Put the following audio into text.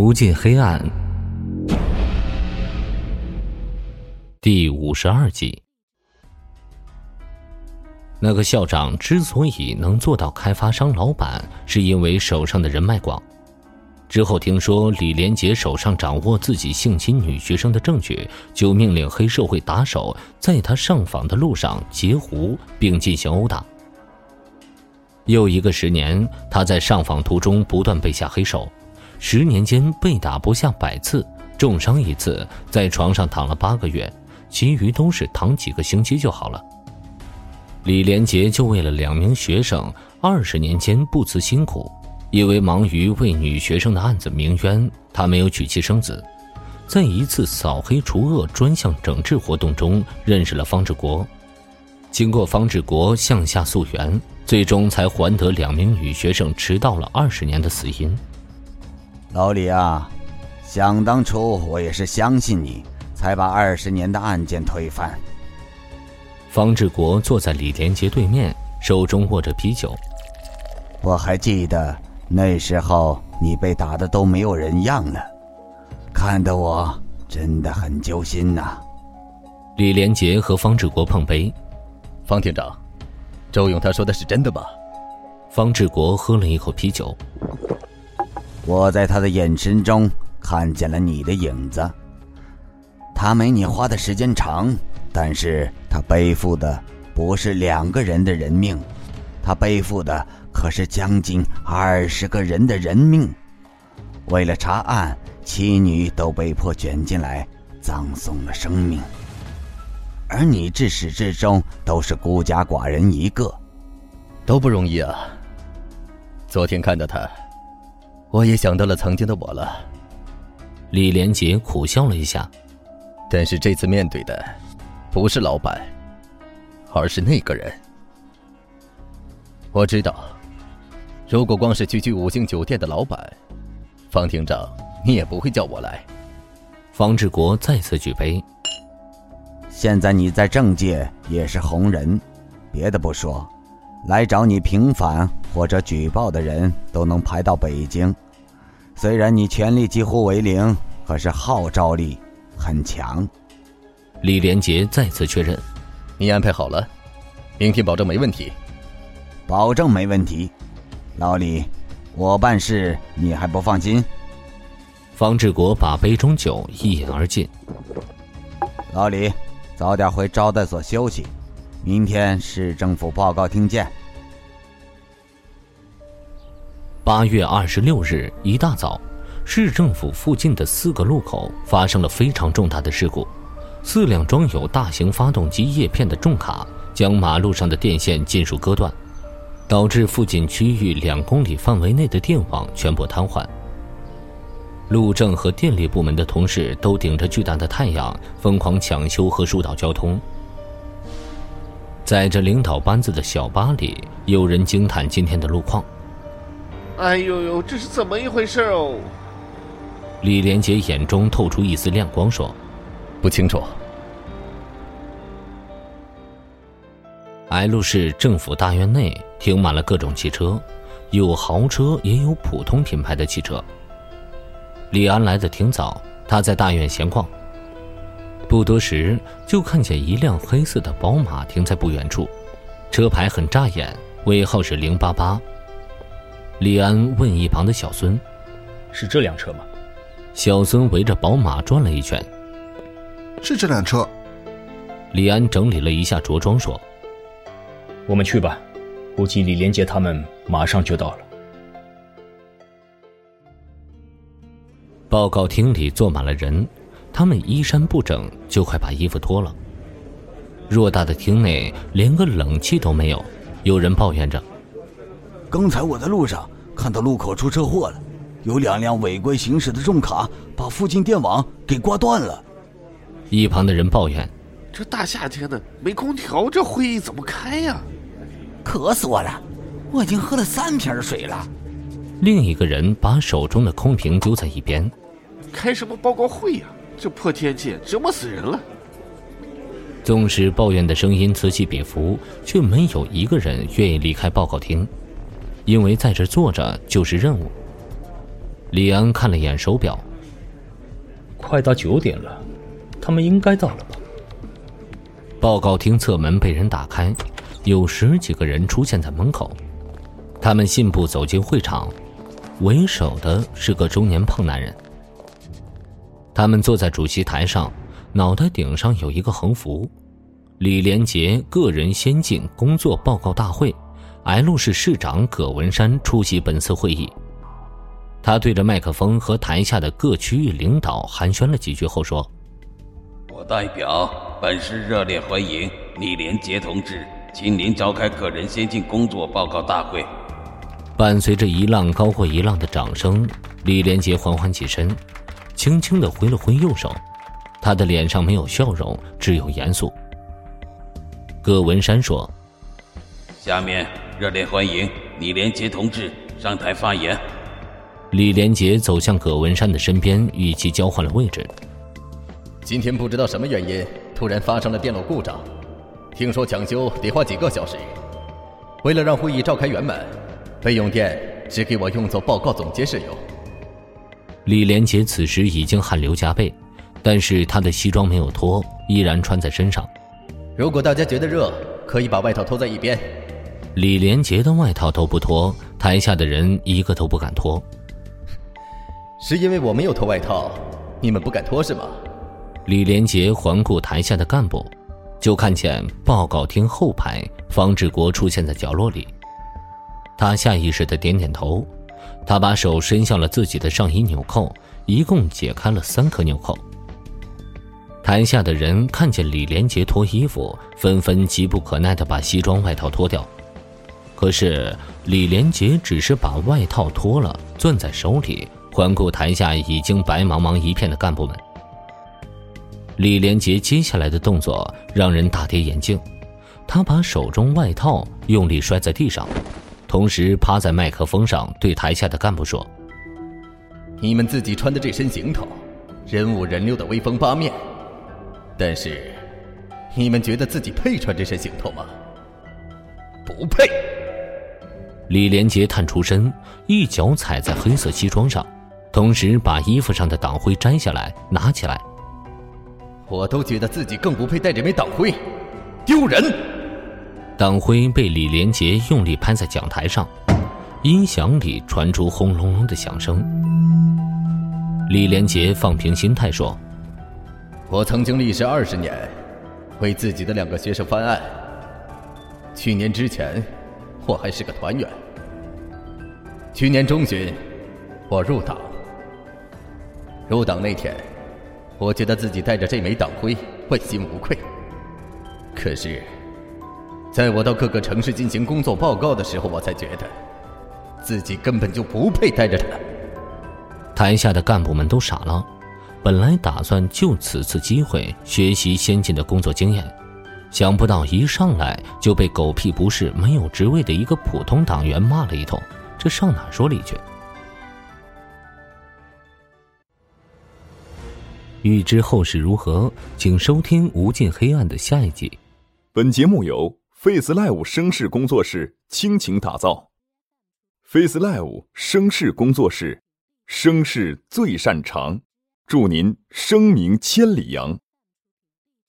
无尽黑暗，第五十二集。那个校长之所以能做到开发商老板，是因为手上的人脉广。之后听说李连杰手上掌握自己性侵女学生的证据，就命令黑社会打手在他上访的路上截胡并进行殴打。又一个十年，他在上访途中不断被下黑手。十年间被打不下百次，重伤一次，在床上躺了八个月，其余都是躺几个星期就好了。李连杰就为了两名学生，二十年间不辞辛苦，因为忙于为女学生的案子鸣冤，他没有娶妻生子。在一次扫黑除恶专项整治活动中，认识了方志国，经过方志国向下溯源，最终才还得两名女学生迟到了二十年的死因。老李啊，想当初我也是相信你，才把二十年的案件推翻。方志国坐在李连杰对面，手中握着啤酒。我还记得那时候你被打的都没有人样了，看得我真的很揪心呐。李连杰和方志国碰杯，方厅长，周勇他说的是真的吧？方志国喝了一口啤酒。我在他的眼神中看见了你的影子。他没你花的时间长，但是他背负的不是两个人的人命，他背负的可是将近二十个人的人命。为了查案，妻女都被迫卷进来，葬送了生命。而你至始至终都是孤家寡人一个，都不容易啊。昨天看到他。我也想到了曾经的我了。李连杰苦笑了一下，但是这次面对的不是老板，而是那个人。我知道，如果光是区区五星酒店的老板，方厅长，你也不会叫我来。方志国再次举杯。现在你在政界也是红人，别的不说。来找你平反或者举报的人都能排到北京，虽然你权力几乎为零，可是号召力很强。李连杰再次确认：“你安排好了，明天保证没问题。”保证没问题。老李，我办事你还不放心？方志国把杯中酒一饮而尽。老李，早点回招待所休息。明天市政府报告厅见。八月二十六日一大早，市政府附近的四个路口发生了非常重大的事故，四辆装有大型发动机叶片的重卡将马路上的电线尽数割断，导致附近区域两公里范围内的电网全部瘫痪。路政和电力部门的同事都顶着巨大的太阳，疯狂抢修和疏导交通。载着领导班子的小巴里，有人惊叹今天的路况。哎呦呦，这是怎么一回事哦？李连杰眼中透出一丝亮光，说：“不清楚。”L 市政府大院内停满了各种汽车，有豪车，也有普通品牌的汽车。李安来的挺早，他在大院闲逛。不多时，就看见一辆黑色的宝马停在不远处，车牌很扎眼，尾号是零八八。李安问一旁的小孙：“是这辆车吗？”小孙围着宝马转了一圈：“是这辆车。”李安整理了一下着装，说：“我们去吧，估计李连杰他们马上就到了。”报告厅里坐满了人。他们衣衫不整，就快把衣服脱了。偌大的厅内连个冷气都没有，有人抱怨着：“刚才我在路上看到路口出车祸了，有两辆违规行驶的重卡把附近电网给刮断了。”一旁的人抱怨：“这大夏天的没空调，这会议怎么开呀？渴死我了！我已经喝了三瓶水了。”另一个人把手中的空瓶丢在一边：“开什么报告会呀？”这破天气折磨死人了。纵使抱怨的声音此起彼伏，却没有一个人愿意离开报告厅，因为在这坐着就是任务。李安看了眼手表，快到九点了，他们应该到了吧？报告厅侧门被人打开，有十几个人出现在门口。他们信步走进会场，为首的是个中年胖男人。他们坐在主席台上，脑袋顶上有一个横幅：“李连杰个人先进工作报告大会。”L 市市长葛文山出席本次会议。他对着麦克风和台下的各区域领导寒暄了几句后说：“我代表本市热烈欢迎李连杰同志亲临召开个人先进工作报告大会。”伴随着一浪高过一浪的掌声，李连杰缓缓起身，轻轻的挥了挥右手，他的脸上没有笑容，只有严肃。葛文山说：“下面热烈欢迎李连杰同志上台发言。”李连杰走向葛文山的身边，与其交换了位置。今天不知道什么原因，突然发生了电路故障，听说抢修得花几个小时。为了让会议召开圆满。备用电只给我用作报告总结使用。李连杰此时已经汗流浃背，但是他的西装没有脱，依然穿在身上。如果大家觉得热，可以把外套脱在一边。李连杰的外套都不脱，台下的人一个都不敢脱。是因为我没有脱外套，你们不敢脱是吗？李连杰环顾台下的干部，就看见报告厅后排方志国出现在角落里。他下意识的点点头，他把手伸向了自己的上衣纽扣，一共解开了三颗纽扣。台下的人看见李连杰脱衣服，纷纷急不可耐的把西装外套脱掉。可是李连杰只是把外套脱了，攥在手里，环顾台下已经白茫茫一片的干部们。李连杰接下来的动作让人大跌眼镜，他把手中外套用力摔在地上。同时趴在麦克风上，对台下的干部说：“你们自己穿的这身行头，人五人六的威风八面，但是，你们觉得自己配穿这身行头吗？不配。”李连杰探出身，一脚踩在黑色西装上，同时把衣服上的党徽摘下来拿起来。我都觉得自己更不配戴这枚党徽，丢人。党徽被李连杰用力拍在讲台上，音响里传出轰隆隆的响声。李连杰放平心态说：“我曾经历时二十年，为自己的两个学生翻案。去年之前，我还是个团员。去年中旬，我入党。入党那天，我觉得自己带着这枚党徽问心无愧。可是……”在我到各个城市进行工作报告的时候，我才觉得自己根本就不配带着它。台下的干部们都傻了，本来打算就此次机会学习先进的工作经验，想不到一上来就被狗屁不是、没有职位的一个普通党员骂了一通，这上哪说理去？欲知后事如何，请收听《无尽黑暗》的下一集。本节目由。Face Live 声势工作室倾情打造，Face Live 声势工作室，声势最擅长，祝您声名千里扬。